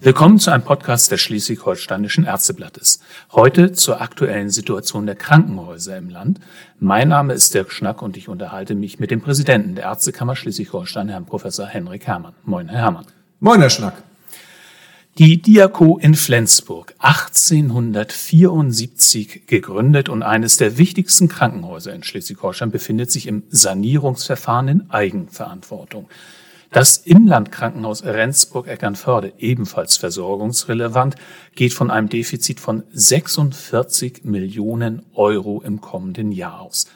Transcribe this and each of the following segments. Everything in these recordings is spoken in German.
Willkommen zu einem Podcast des Schleswig-Holsteinischen Ärzteblattes. Heute zur aktuellen Situation der Krankenhäuser im Land. Mein Name ist Dirk Schnack und ich unterhalte mich mit dem Präsidenten der Ärztekammer Schleswig-Holstein, Herrn Professor Henrik Herrmann. Moin, Herr Herrmann. Moin, Herr Schnack. Die Diako in Flensburg, 1874 gegründet und eines der wichtigsten Krankenhäuser in Schleswig-Holstein, befindet sich im Sanierungsverfahren in Eigenverantwortung. Das Inlandkrankenhaus Rendsburg-Eckernförde, ebenfalls versorgungsrelevant, geht von einem Defizit von 46 Millionen Euro im kommenden Jahr aus.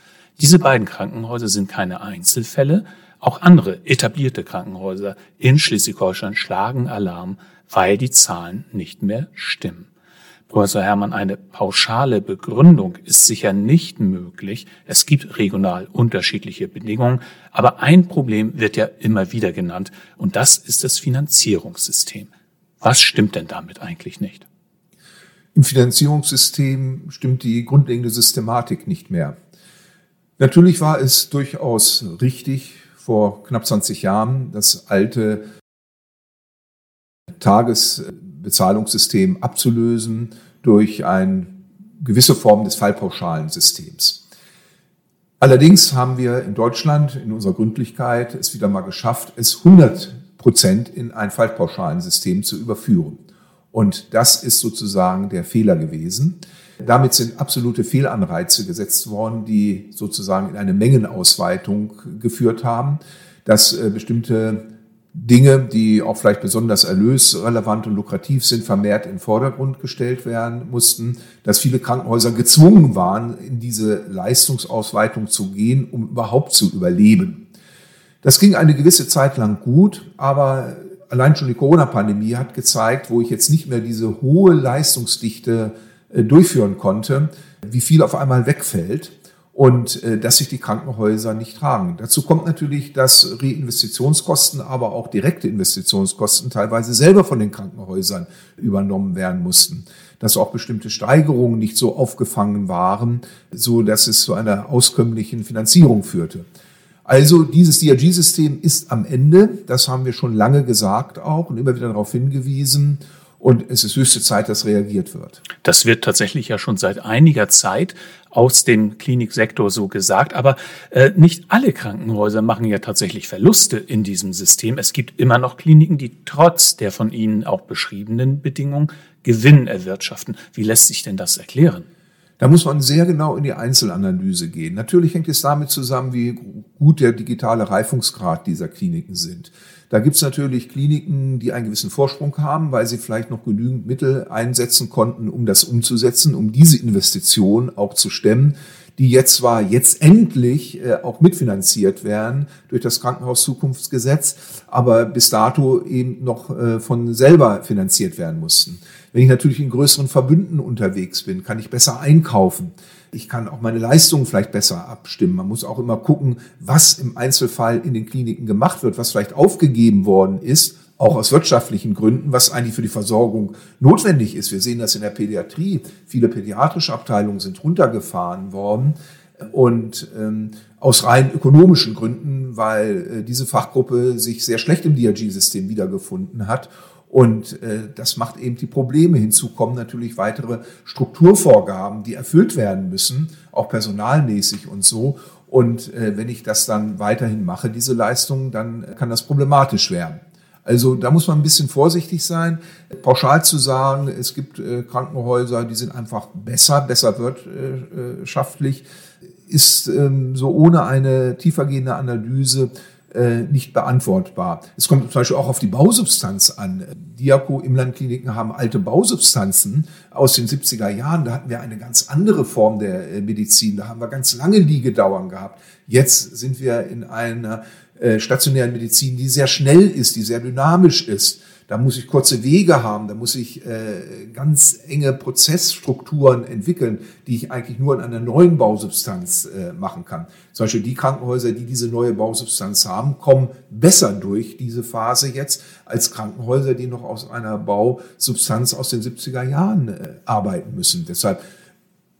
Diese beiden Krankenhäuser sind keine Einzelfälle. Auch andere etablierte Krankenhäuser in Schleswig-Holstein schlagen Alarm, weil die Zahlen nicht mehr stimmen. Professor Herrmann, eine pauschale Begründung ist sicher nicht möglich. Es gibt regional unterschiedliche Bedingungen, aber ein Problem wird ja immer wieder genannt und das ist das Finanzierungssystem. Was stimmt denn damit eigentlich nicht? Im Finanzierungssystem stimmt die grundlegende Systematik nicht mehr. Natürlich war es durchaus richtig, vor knapp 20 Jahren das alte Tagesbezahlungssystem abzulösen durch eine gewisse Form des Fallpauschalensystems. Allerdings haben wir in Deutschland in unserer Gründlichkeit es wieder mal geschafft, es 100 Prozent in ein Fallpauschalensystem zu überführen. Und das ist sozusagen der Fehler gewesen. Damit sind absolute Fehlanreize gesetzt worden, die sozusagen in eine Mengenausweitung geführt haben, dass äh, bestimmte Dinge, die auch vielleicht besonders erlösrelevant und lukrativ sind, vermehrt in den Vordergrund gestellt werden mussten, dass viele Krankenhäuser gezwungen waren, in diese Leistungsausweitung zu gehen, um überhaupt zu überleben. Das ging eine gewisse Zeit lang gut, aber allein schon die Corona-Pandemie hat gezeigt, wo ich jetzt nicht mehr diese hohe Leistungsdichte äh, durchführen konnte, wie viel auf einmal wegfällt und äh, dass sich die Krankenhäuser nicht tragen. Dazu kommt natürlich, dass Reinvestitionskosten, aber auch direkte Investitionskosten teilweise selber von den Krankenhäusern übernommen werden mussten, dass auch bestimmte Steigerungen nicht so aufgefangen waren, so dass es zu einer auskömmlichen Finanzierung führte. Also dieses DRG-System ist am Ende, das haben wir schon lange gesagt auch und immer wieder darauf hingewiesen. Und es ist höchste Zeit, dass reagiert wird. Das wird tatsächlich ja schon seit einiger Zeit aus dem Kliniksektor so gesagt. Aber äh, nicht alle Krankenhäuser machen ja tatsächlich Verluste in diesem System. Es gibt immer noch Kliniken, die trotz der von Ihnen auch beschriebenen Bedingungen Gewinn erwirtschaften. Wie lässt sich denn das erklären? Da muss man sehr genau in die Einzelanalyse gehen. Natürlich hängt es damit zusammen, wie gut der digitale Reifungsgrad dieser Kliniken sind. Da gibt es natürlich Kliniken, die einen gewissen Vorsprung haben, weil sie vielleicht noch genügend Mittel einsetzen konnten, um das umzusetzen, um diese Investition auch zu stemmen, die jetzt zwar jetzt endlich äh, auch mitfinanziert werden durch das Krankenhauszukunftsgesetz, aber bis dato eben noch äh, von selber finanziert werden mussten. Wenn ich natürlich in größeren Verbünden unterwegs bin, kann ich besser einkaufen. Ich kann auch meine Leistungen vielleicht besser abstimmen. Man muss auch immer gucken, was im Einzelfall in den Kliniken gemacht wird, was vielleicht aufgegeben worden ist, auch aus wirtschaftlichen Gründen, was eigentlich für die Versorgung notwendig ist. Wir sehen das in der Pädiatrie. Viele pädiatrische Abteilungen sind runtergefahren worden und ähm, aus rein ökonomischen Gründen, weil äh, diese Fachgruppe sich sehr schlecht im DRG-System wiedergefunden hat und äh, das macht eben die Probleme. Hinzu kommen natürlich weitere Strukturvorgaben, die erfüllt werden müssen, auch personalmäßig und so. Und äh, wenn ich das dann weiterhin mache, diese Leistungen, dann kann das problematisch werden. Also da muss man ein bisschen vorsichtig sein. Pauschal zu sagen, es gibt äh, Krankenhäuser, die sind einfach besser, besser wirtschaftlich, ist ähm, so ohne eine tiefergehende Analyse nicht beantwortbar. Es kommt zum Beispiel auch auf die Bausubstanz an. Diako-Imlandkliniken haben alte Bausubstanzen aus den 70er Jahren. Da hatten wir eine ganz andere Form der äh, Medizin. Da haben wir ganz lange Liegedauern gehabt. Jetzt sind wir in einer äh, stationären Medizin, die sehr schnell ist, die sehr dynamisch ist da muss ich kurze Wege haben, da muss ich äh, ganz enge Prozessstrukturen entwickeln, die ich eigentlich nur in einer neuen Bausubstanz äh, machen kann. Zum Beispiel die Krankenhäuser, die diese neue Bausubstanz haben, kommen besser durch diese Phase jetzt als Krankenhäuser, die noch aus einer Bausubstanz aus den 70er Jahren äh, arbeiten müssen. Deshalb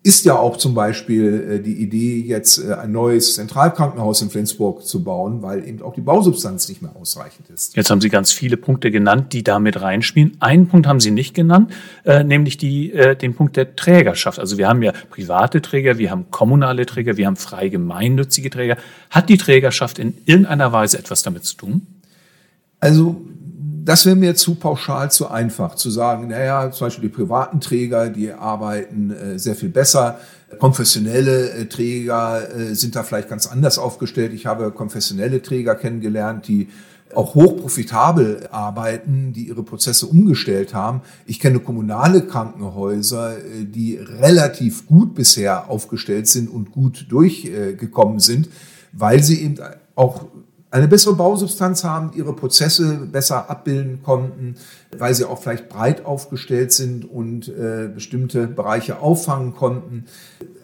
ist ja auch zum Beispiel äh, die Idee, jetzt äh, ein neues Zentralkrankenhaus in Flensburg zu bauen, weil eben auch die Bausubstanz nicht mehr ausreichend ist. Jetzt haben Sie ganz viele Punkte genannt, die damit reinspielen. Einen Punkt haben Sie nicht genannt, äh, nämlich die, äh, den Punkt der Trägerschaft. Also wir haben ja private Träger, wir haben kommunale Träger, wir haben frei gemeinnützige Träger. Hat die Trägerschaft in irgendeiner Weise etwas damit zu tun? Also das wäre mir zu pauschal, zu einfach zu sagen, naja, zum Beispiel die privaten Träger, die arbeiten äh, sehr viel besser. Konfessionelle äh, Träger äh, sind da vielleicht ganz anders aufgestellt. Ich habe konfessionelle Träger kennengelernt, die auch hochprofitabel arbeiten, die ihre Prozesse umgestellt haben. Ich kenne kommunale Krankenhäuser, äh, die relativ gut bisher aufgestellt sind und gut durchgekommen sind, weil sie eben auch eine bessere Bausubstanz haben, ihre Prozesse besser abbilden konnten, weil sie auch vielleicht breit aufgestellt sind und äh, bestimmte Bereiche auffangen konnten.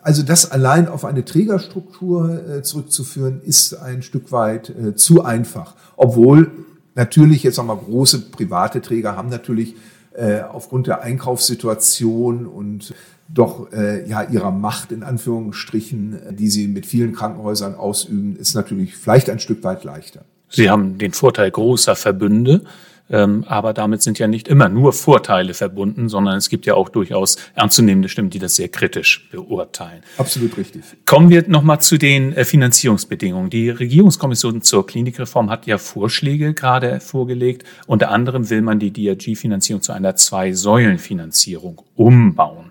Also das allein auf eine Trägerstruktur äh, zurückzuführen, ist ein Stück weit äh, zu einfach. Obwohl natürlich jetzt nochmal große private Träger haben natürlich äh, aufgrund der Einkaufssituation und doch äh, ja ihrer Macht in Anführungsstrichen, die sie mit vielen Krankenhäusern ausüben, ist natürlich vielleicht ein Stück weit leichter. Sie haben den Vorteil großer Verbünde, aber damit sind ja nicht immer nur Vorteile verbunden, sondern es gibt ja auch durchaus ernstzunehmende Stimmen, die das sehr kritisch beurteilen. Absolut richtig. Kommen wir nochmal zu den äh, Finanzierungsbedingungen. Die Regierungskommission zur Klinikreform hat ja Vorschläge gerade vorgelegt. Unter anderem will man die DRG-Finanzierung zu einer Zwei-Säulen-Finanzierung umbauen.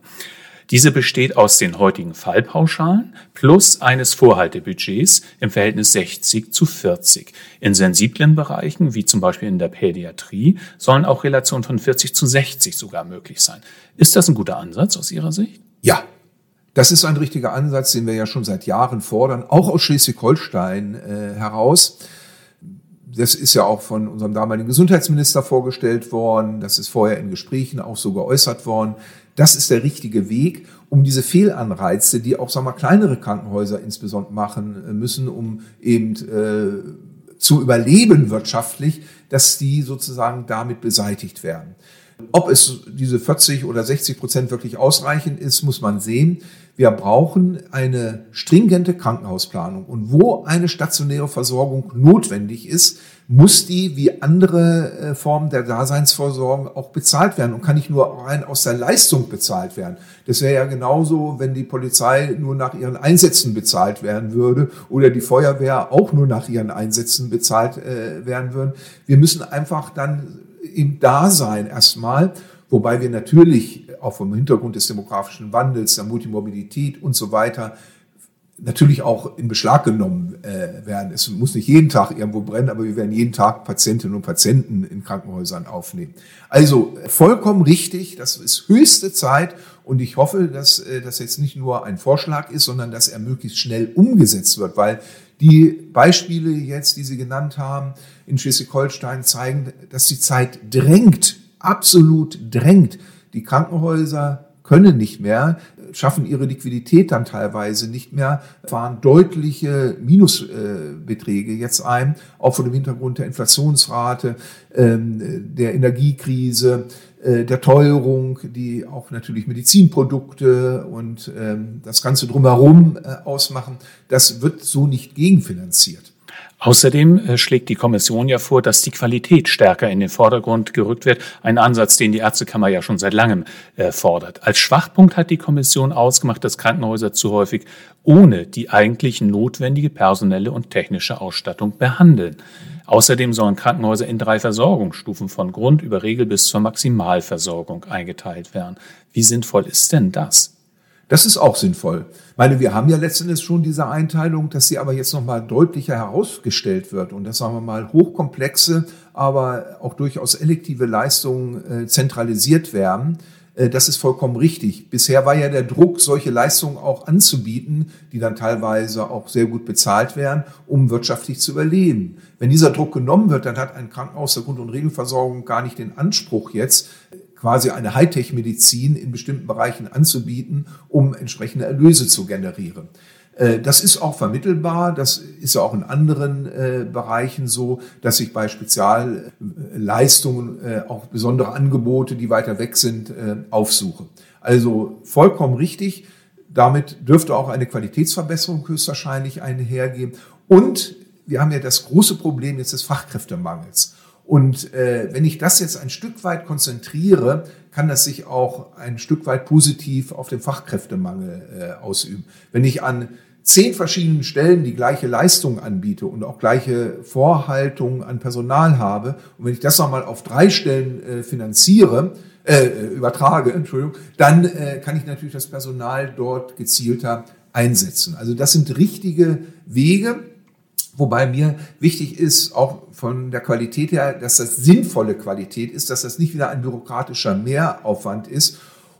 Diese besteht aus den heutigen Fallpauschalen plus eines Vorhaltebudgets im Verhältnis 60 zu 40. In sensiblen Bereichen, wie zum Beispiel in der Pädiatrie, sollen auch Relationen von 40 zu 60 sogar möglich sein. Ist das ein guter Ansatz aus Ihrer Sicht? Ja, das ist ein richtiger Ansatz, den wir ja schon seit Jahren fordern, auch aus Schleswig-Holstein äh, heraus. Das ist ja auch von unserem damaligen Gesundheitsminister vorgestellt worden. Das ist vorher in Gesprächen auch so geäußert worden. Das ist der richtige Weg, um diese Fehlanreize, die auch sagen wir, kleinere Krankenhäuser insbesondere machen äh, müssen, um eben äh, zu überleben wirtschaftlich, dass die sozusagen damit beseitigt werden. Ob es diese 40 oder 60 Prozent wirklich ausreichend ist, muss man sehen. Wir brauchen eine stringente Krankenhausplanung. Und wo eine stationäre Versorgung notwendig ist, muss die wie andere äh, Formen der Daseinsvorsorge auch bezahlt werden und kann nicht nur rein aus der Leistung bezahlt werden. Das wäre ja genauso, wenn die Polizei nur nach ihren Einsätzen bezahlt werden würde oder die Feuerwehr auch nur nach ihren Einsätzen bezahlt äh, werden würden. Wir müssen einfach dann im Dasein erstmal Wobei wir natürlich auch vom Hintergrund des demografischen Wandels, der Multimorbidität und so weiter natürlich auch in Beschlag genommen äh, werden. Es muss nicht jeden Tag irgendwo brennen, aber wir werden jeden Tag Patientinnen und Patienten in Krankenhäusern aufnehmen. Also vollkommen richtig, das ist höchste Zeit und ich hoffe, dass äh, das jetzt nicht nur ein Vorschlag ist, sondern dass er möglichst schnell umgesetzt wird, weil die Beispiele jetzt, die Sie genannt haben in Schleswig-Holstein, zeigen, dass die Zeit drängt absolut drängt. Die Krankenhäuser können nicht mehr, schaffen ihre Liquidität dann teilweise nicht mehr, fahren deutliche Minusbeträge jetzt ein, auch vor dem Hintergrund der Inflationsrate, ähm, der Energiekrise, äh, der Teuerung, die auch natürlich Medizinprodukte und ähm, das Ganze drumherum äh, ausmachen. Das wird so nicht gegenfinanziert. Außerdem äh, schlägt die Kommission ja vor, dass die Qualität stärker in den Vordergrund gerückt wird. Ein Ansatz, den die Ärztekammer ja schon seit langem äh, fordert. Als Schwachpunkt hat die Kommission ausgemacht, dass Krankenhäuser zu häufig ohne die eigentlich notwendige personelle und technische Ausstattung behandeln. Außerdem sollen Krankenhäuser in drei Versorgungsstufen von Grund über Regel bis zur Maximalversorgung eingeteilt werden. Wie sinnvoll ist denn das? Das ist auch sinnvoll. Ich meine, wir haben ja letztendlich schon diese Einteilung, dass sie aber jetzt nochmal deutlicher herausgestellt wird und dass, sagen wir mal, hochkomplexe, aber auch durchaus elektive Leistungen äh, zentralisiert werden. Äh, das ist vollkommen richtig. Bisher war ja der Druck, solche Leistungen auch anzubieten, die dann teilweise auch sehr gut bezahlt werden, um wirtschaftlich zu überleben. Wenn dieser Druck genommen wird, dann hat ein Krankenhaus der Grund- und Regelversorgung gar nicht den Anspruch jetzt, quasi eine Hightech-Medizin in bestimmten Bereichen anzubieten, um entsprechende Erlöse zu generieren. Äh, das ist auch vermittelbar, das ist ja auch in anderen äh, Bereichen so, dass ich bei Spezialleistungen äh, auch besondere Angebote, die weiter weg sind, aufsuche. Also vollkommen richtig Damit dürfte auch eine Qualitätsverbesserung höchstwahrscheinlich einhergehen. Und wir haben ja das große Problem jetzt des Fachkräftemangels. Und äh, wenn ich das jetzt ein Stück weit konzentriere, kann das sich auch ein Stück weit positiv auf den Fachkräftemangel äh, ausüben. Wenn ich an zehn verschiedenen Stellen die gleiche Leistung anbiete und auch gleiche Vorhaltungen an Personal habe und wenn ich das nochmal auf drei Stellen äh, finanziere, äh, übertrage, Entschuldigung, dann äh, kann ich natürlich das Personal dort gezielter einsetzen. Also das sind richtige Wege, Wobei mir wichtig ist, auch von der Qualität her, dass das sinnvolle Qualität ist, dass das nicht wieder ein bürokratischer Mehraufwand ist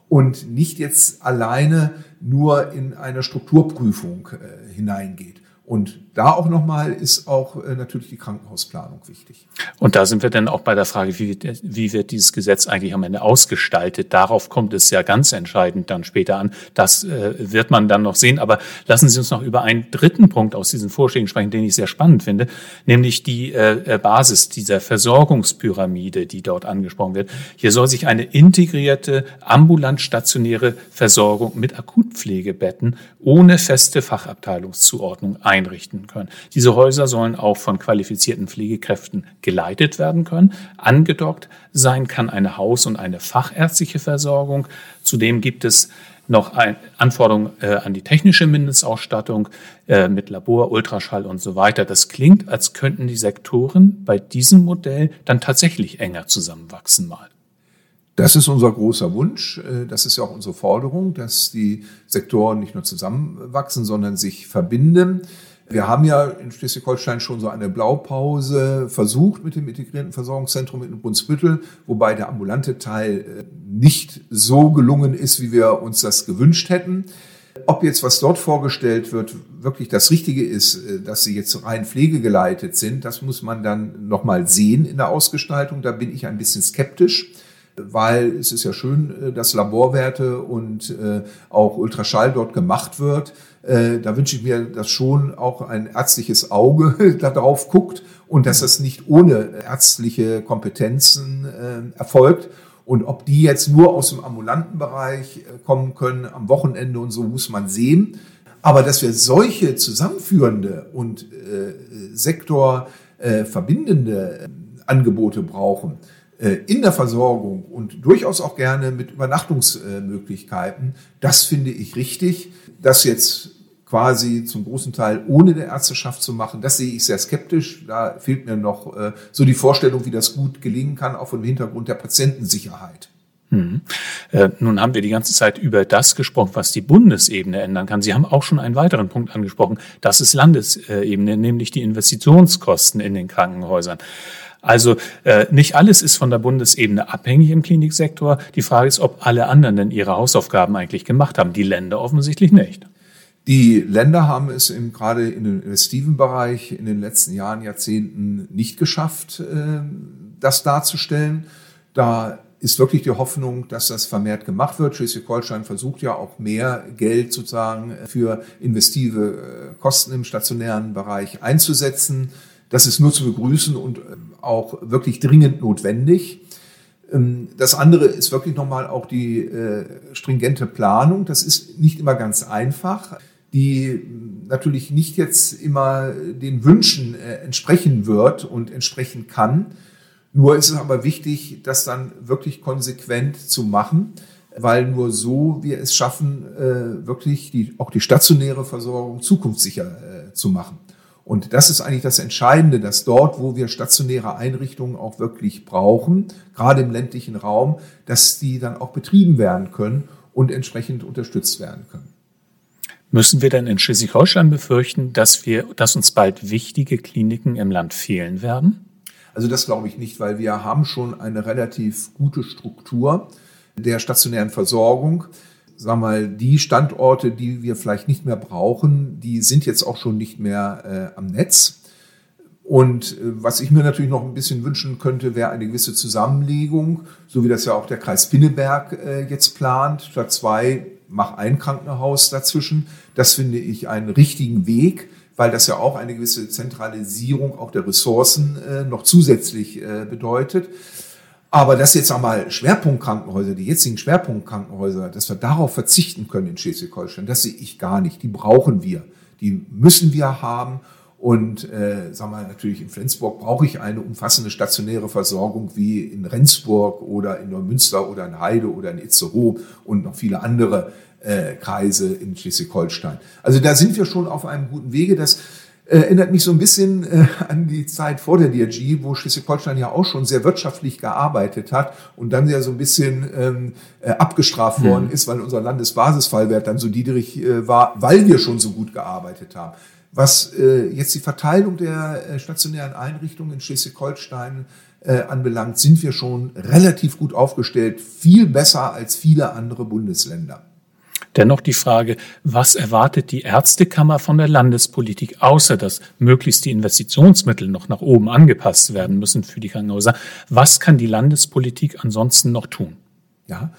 und nicht jetzt alleine nur in eine Strukturprüfung äh, hineingeht. Und da auch nochmal ist auch äh, natürlich die Krankenhausplanung wichtig. Und da sind wir dann auch bei der Frage, wie, wie wird dieses Gesetz eigentlich am Ende ausgestaltet? Darauf kommt es ja ganz entscheidend dann später an. Das äh, wird man dann noch sehen. Aber lassen Sie uns noch über einen dritten Punkt aus diesen Vorschlägen sprechen, den ich sehr spannend finde, nämlich die äh, äh Basis dieser Versorgungspyramide, die dort angesprochen wird. Hier soll sich eine integrierte ambulant stationäre Versorgung mit Akutpflegebetten ohne feste Fachabteilungszuordnung einrichten können. Diese Häuser sollen auch von qualifizierten Pflegekräften geleitet werden können. Angedockt sein kann eine Haus- und eine fachärztliche Versorgung. Zudem gibt es noch Anforderungen äh, an die technische Mindestausstattung äh, mit Labor, Ultraschall und so weiter. Das klingt, als könnten die Sektoren bei diesem Modell dann tatsächlich enger zusammenwachsen mal. Das ist unser großer Wunsch. Äh, das ist ja auch unsere Forderung, dass die Sektoren nicht nur zusammenwachsen, sondern sich verbinden. Wir haben ja in Schleswig-Holstein schon so eine Blaupause versucht mit dem integrierten Versorgungszentrum in Brunsbüttel, wobei der ambulante Teil äh, nicht so gelungen ist, wie wir uns das gewünscht hätten. Ob jetzt was dort vorgestellt wird, wirklich das Richtige ist, äh, dass sie jetzt rein pflegegeleitet sind, das muss man dann nochmal sehen in der Ausgestaltung. Da bin ich ein bisschen skeptisch weil es ist ja schön, äh, dass Laborwerte und äh, auch Ultraschall dort gemacht wird. Äh, da wünsche ich mir, dass schon auch ein ärztliches Auge darauf guckt und dass das nicht ohne ärztliche Kompetenzen erfolgt. Und ob die jetzt nur aus dem ambulanten Bereich kommen können, am Wochenende und so, muss man sehen. Aber dass wir solche zusammenführende und äh, Sektor äh, Angebote brauchen, in der Versorgung und durchaus auch gerne mit Übernachtungsmöglichkeiten, das finde ich richtig. Das jetzt quasi zum großen Teil ohne der Ärzteschaft zu machen, das sehe ich sehr skeptisch. Da fehlt mir noch äh, so die Vorstellung, wie das gut gelingen kann, auch vom Hintergrund der Patientensicherheit. Hm. Äh, nun haben wir die ganze Zeit über das gesprochen, was die Bundesebene ändern kann. Sie haben auch schon einen weiteren Punkt angesprochen. Das ist Landesebene, nämlich die Investitionskosten in den Krankenhäusern. Also äh, nicht alles ist von der Bundesebene abhängig im Kliniksektor. Die Frage ist, ob alle anderen denn ihre Hausaufgaben eigentlich gemacht haben. Die Länder offensichtlich nicht. Die Länder haben es im, gerade in dem investiven Bereich in den letzten Jahren, Jahrzehnten nicht geschafft, äh, das darzustellen. Da ist wirklich die Hoffnung, dass das vermehrt gemacht wird. Schleswig-Holstein versucht ja auch mehr Geld sozusagen für investive äh, Kosten im stationären Bereich einzusetzen. Das ist nur zu begrüßen und ähm, auch wirklich dringend notwendig. Ähm, das andere ist wirklich nochmal auch die äh, stringente Planung. Das ist nicht immer ganz einfach, die ähm, natürlich nicht jetzt immer den Wünschen äh, entsprechen wird und entsprechen kann. Nur ist es aber wichtig, das dann wirklich konsequent zu machen, weil nur so wir es schaffen, äh, wirklich die, auch die stationäre Versorgung zukunftssicher zu machen. Und das ist eigentlich das Entscheidende, dass dort, wo wir stationäre Einrichtungen auch wirklich brauchen, gerade im ländlichen Raum, dass die dann auch betrieben werden können und entsprechend unterstützt werden können. Müssen wir denn in Schleswig-Holstein befürchten, dass wir, dass uns bald wichtige Kliniken im Land fehlen werden? Also das glaube ich nicht, weil wir haben schon eine relativ gute Struktur der stationären Versorgung sag mal, die Standorte, die wir vielleicht nicht mehr brauchen, die sind jetzt auch schon nicht mehr äh, am Netz. Und äh, was ich mir natürlich noch ein bisschen wünschen könnte, wäre eine gewisse Zusammenlegung, so wie das ja auch der Kreis Pinneberg äh, jetzt plant. Statt zwei, mach ein Krankenhaus dazwischen. Das finde ich einen richtigen Weg, weil das ja auch eine gewisse Zentralisierung auch der Ressourcen äh, noch zusätzlich äh, bedeutet. Aber dass jetzt einmal Schwerpunktkrankenhäuser, die jetzigen Schwerpunktkrankenhäuser, dass wir darauf verzichten können in Schleswig-Holstein, das sehe ich gar nicht. Die brauchen wir. Die müssen wir haben. Und äh, sagen wir natürlich in Flensburg brauche ich eine umfassende stationäre Versorgung wie in Rendsburg oder in Neumünster oder in Heide oder in Itzehoe und noch viele andere äh, Kreise in Schleswig-Holstein. Also da sind wir schon auf einem guten Wege. Das erinnert mich so ein bisschen äh, an die Zeit vor der DRG, wo Schleswig-Holstein ja auch schon sehr wirtschaftlich gearbeitet hat und dann ja so ein bisschen ähm, äh, abgestraft worden mhm. ist, weil unser Landesbasisfallwert dann so niedrig äh, war, weil wir schon so gut gearbeitet haben. Was äh, jetzt die Verteilung der äh, stationären Einrichtungen in Schleswig-Holstein äh, anbelangt, sind wir schon relativ gut aufgestellt, viel besser als viele andere Bundesländer. Dennoch die Frage, was erwartet die Ärztekammer von der Landespolitik, außer dass möglichst die Investitionsmittel noch nach oben angepasst werden müssen für die Krankenhäuser? Was kann die Landespolitik ansonsten noch tun? Ja,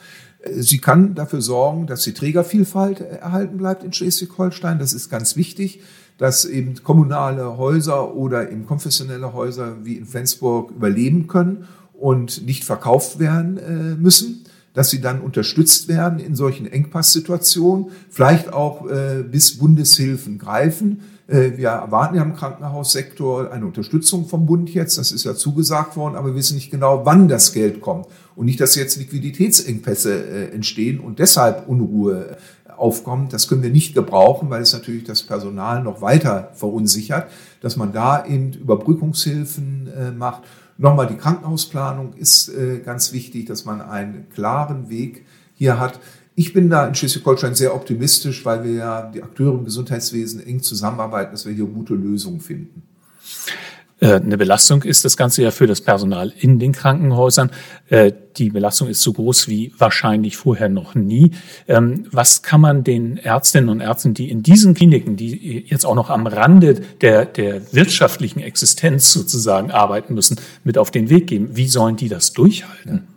Sie kann dafür sorgen, dass die Trägervielfalt erhalten bleibt in Schleswig-Holstein. Das ist ganz wichtig, dass eben kommunale Häuser oder eben konfessionelle Häuser wie in Flensburg überleben können und nicht verkauft werden äh, müssen dass sie dann unterstützt werden in solchen Engpasssituationen, vielleicht auch äh, bis Bundeshilfen greifen. Äh, wir erwarten ja im Krankenhaussektor eine Unterstützung vom Bund jetzt, das ist ja zugesagt worden, aber wir wissen nicht genau, wann das Geld kommt. Und nicht, dass jetzt Liquiditätsengpässe äh, entstehen und deshalb Unruhe aufkommt. Das können wir nicht gebrauchen, weil es natürlich das Personal noch weiter verunsichert, dass man da eben Überbrückungshilfen äh, macht Nochmal, die Krankenhausplanung ist äh, ganz wichtig, dass man einen klaren Weg hier hat. Ich bin da in Schleswig-Holstein sehr optimistisch, weil wir ja die Akteure im Gesundheitswesen eng zusammenarbeiten, dass wir hier gute Lösungen finden. Äh, eine Belastung ist das Ganze ja für das Personal in den Krankenhäusern. Äh, die Belastung ist so groß wie wahrscheinlich vorher noch nie. Ähm, was kann man den Ärztinnen und Ärzten, die in diesen Kliniken, die jetzt auch noch am Rande der, der wirtschaftlichen Existenz sozusagen arbeiten müssen, mit auf den Weg geben? Wie sollen die das durchhalten?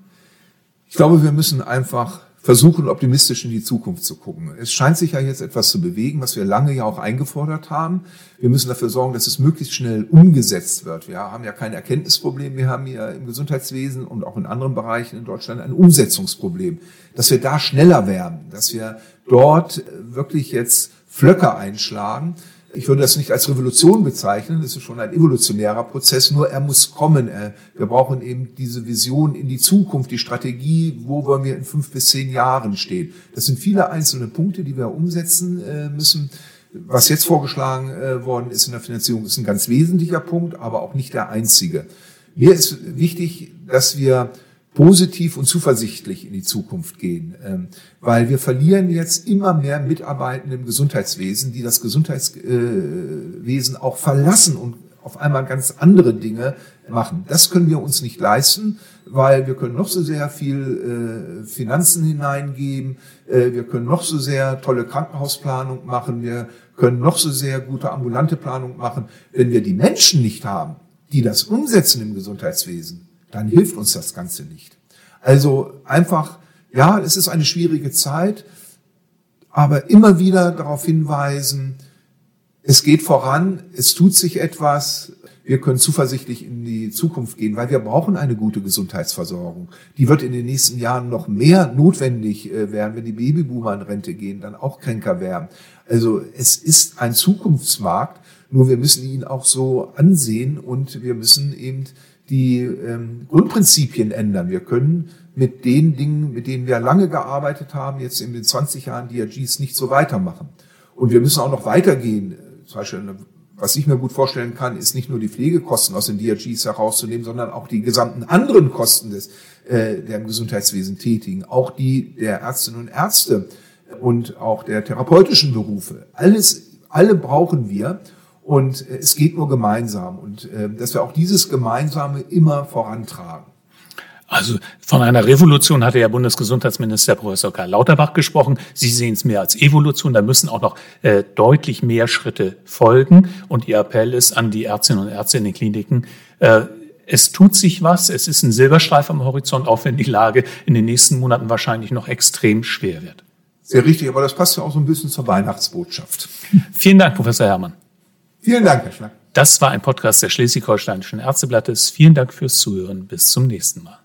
Ich glaube, wir müssen einfach versuchen, optimistisch in die Zukunft zu gucken. Es scheint sich ja jetzt etwas zu bewegen, was wir lange ja auch eingefordert haben. Wir müssen dafür sorgen, dass es möglichst schnell umgesetzt wird. Wir haben ja kein Erkenntnisproblem. Wir haben hier im Gesundheitswesen und auch in anderen Bereichen in Deutschland ein Umsetzungsproblem. Dass wir da schneller werden, dass wir dort wirklich jetzt Flöcke einschlagen, ich würde das nicht als Revolution bezeichnen, das ist schon ein evolutionärer Prozess, nur er muss kommen. Wir brauchen eben diese Vision in die Zukunft, die Strategie, wo wollen wir in fünf bis zehn Jahren stehen. Das sind viele einzelne Punkte, die wir umsetzen äh, müssen. Was jetzt vorgeschlagen äh, worden ist in der Finanzierung, ist ein ganz wesentlicher Punkt, aber auch nicht der einzige. Mir ist wichtig, dass wir positiv und zuversichtlich in die Zukunft gehen, ähm, weil wir verlieren jetzt immer mehr Mitarbeitende im Gesundheitswesen, die das Gesundheitswesen auch verlassen und auf einmal ganz andere Dinge machen. Das können wir uns nicht leisten, weil wir können noch so sehr viel äh, Finanzen hineingeben, äh, wir können noch so sehr tolle Krankenhausplanung machen, wir können noch so sehr gute ambulante Planung machen. Wenn wir die Menschen nicht haben, die das umsetzen im Gesundheitswesen, dann hilft uns das Ganze nicht. Also einfach, ja, es ist eine schwierige Zeit, aber immer wieder darauf hinweisen, es geht voran, es tut sich etwas, wir können zuversichtlich in die Zukunft gehen, weil wir brauchen eine gute Gesundheitsversorgung. Die wird in den nächsten Jahren noch mehr notwendig äh, werden, wenn die Babyboomer in Rente gehen, dann auch kränker werden. Also es ist ein Zukunftsmarkt, nur wir müssen ihn auch so ansehen und wir müssen eben die ähm, Grundprinzipien ändern. Wir können mit den Dingen, mit denen wir lange gearbeitet haben, jetzt in den 20 Jahren DRGs nicht so weitermachen. Und wir müssen auch noch weitergehen. Zum Beispiel, was ich mir gut vorstellen kann, ist nicht nur die Pflegekosten aus den DRGs herauszunehmen, sondern auch die gesamten anderen Kosten des, äh, der im Gesundheitswesen tätigen, auch die der Ärztinnen und Ärzte und auch der therapeutischen Berufe. Alles, alle brauchen wir. Und äh, es geht nur gemeinsam und äh, dass wir auch dieses Gemeinsame immer vorantragen. Also von einer Revolution hatte ja Bundesgesundheitsminister Professor Karl Lauterbach gesprochen. Sie sehen es mehr als Evolution. Da müssen auch noch äh, deutlich mehr Schritte folgen. Und Ihr Appell ist an die Ärztinnen und Ärzte in den Kliniken. Äh, es tut sich was. Es ist ein Silberstreif am Horizont, auch wenn die Lage in den nächsten Monaten wahrscheinlich noch extrem schwer wird. Sehr richtig, aber das passt ja auch so ein bisschen zur Weihnachtsbotschaft. Vielen Dank, Professor Herrmann. Vielen Dank, Herr Schnack. Das war ein Podcast der Schleswig-Holsteinischen Ärzteblattes. Vielen Dank fürs Zuhören. Bis zum nächsten Mal.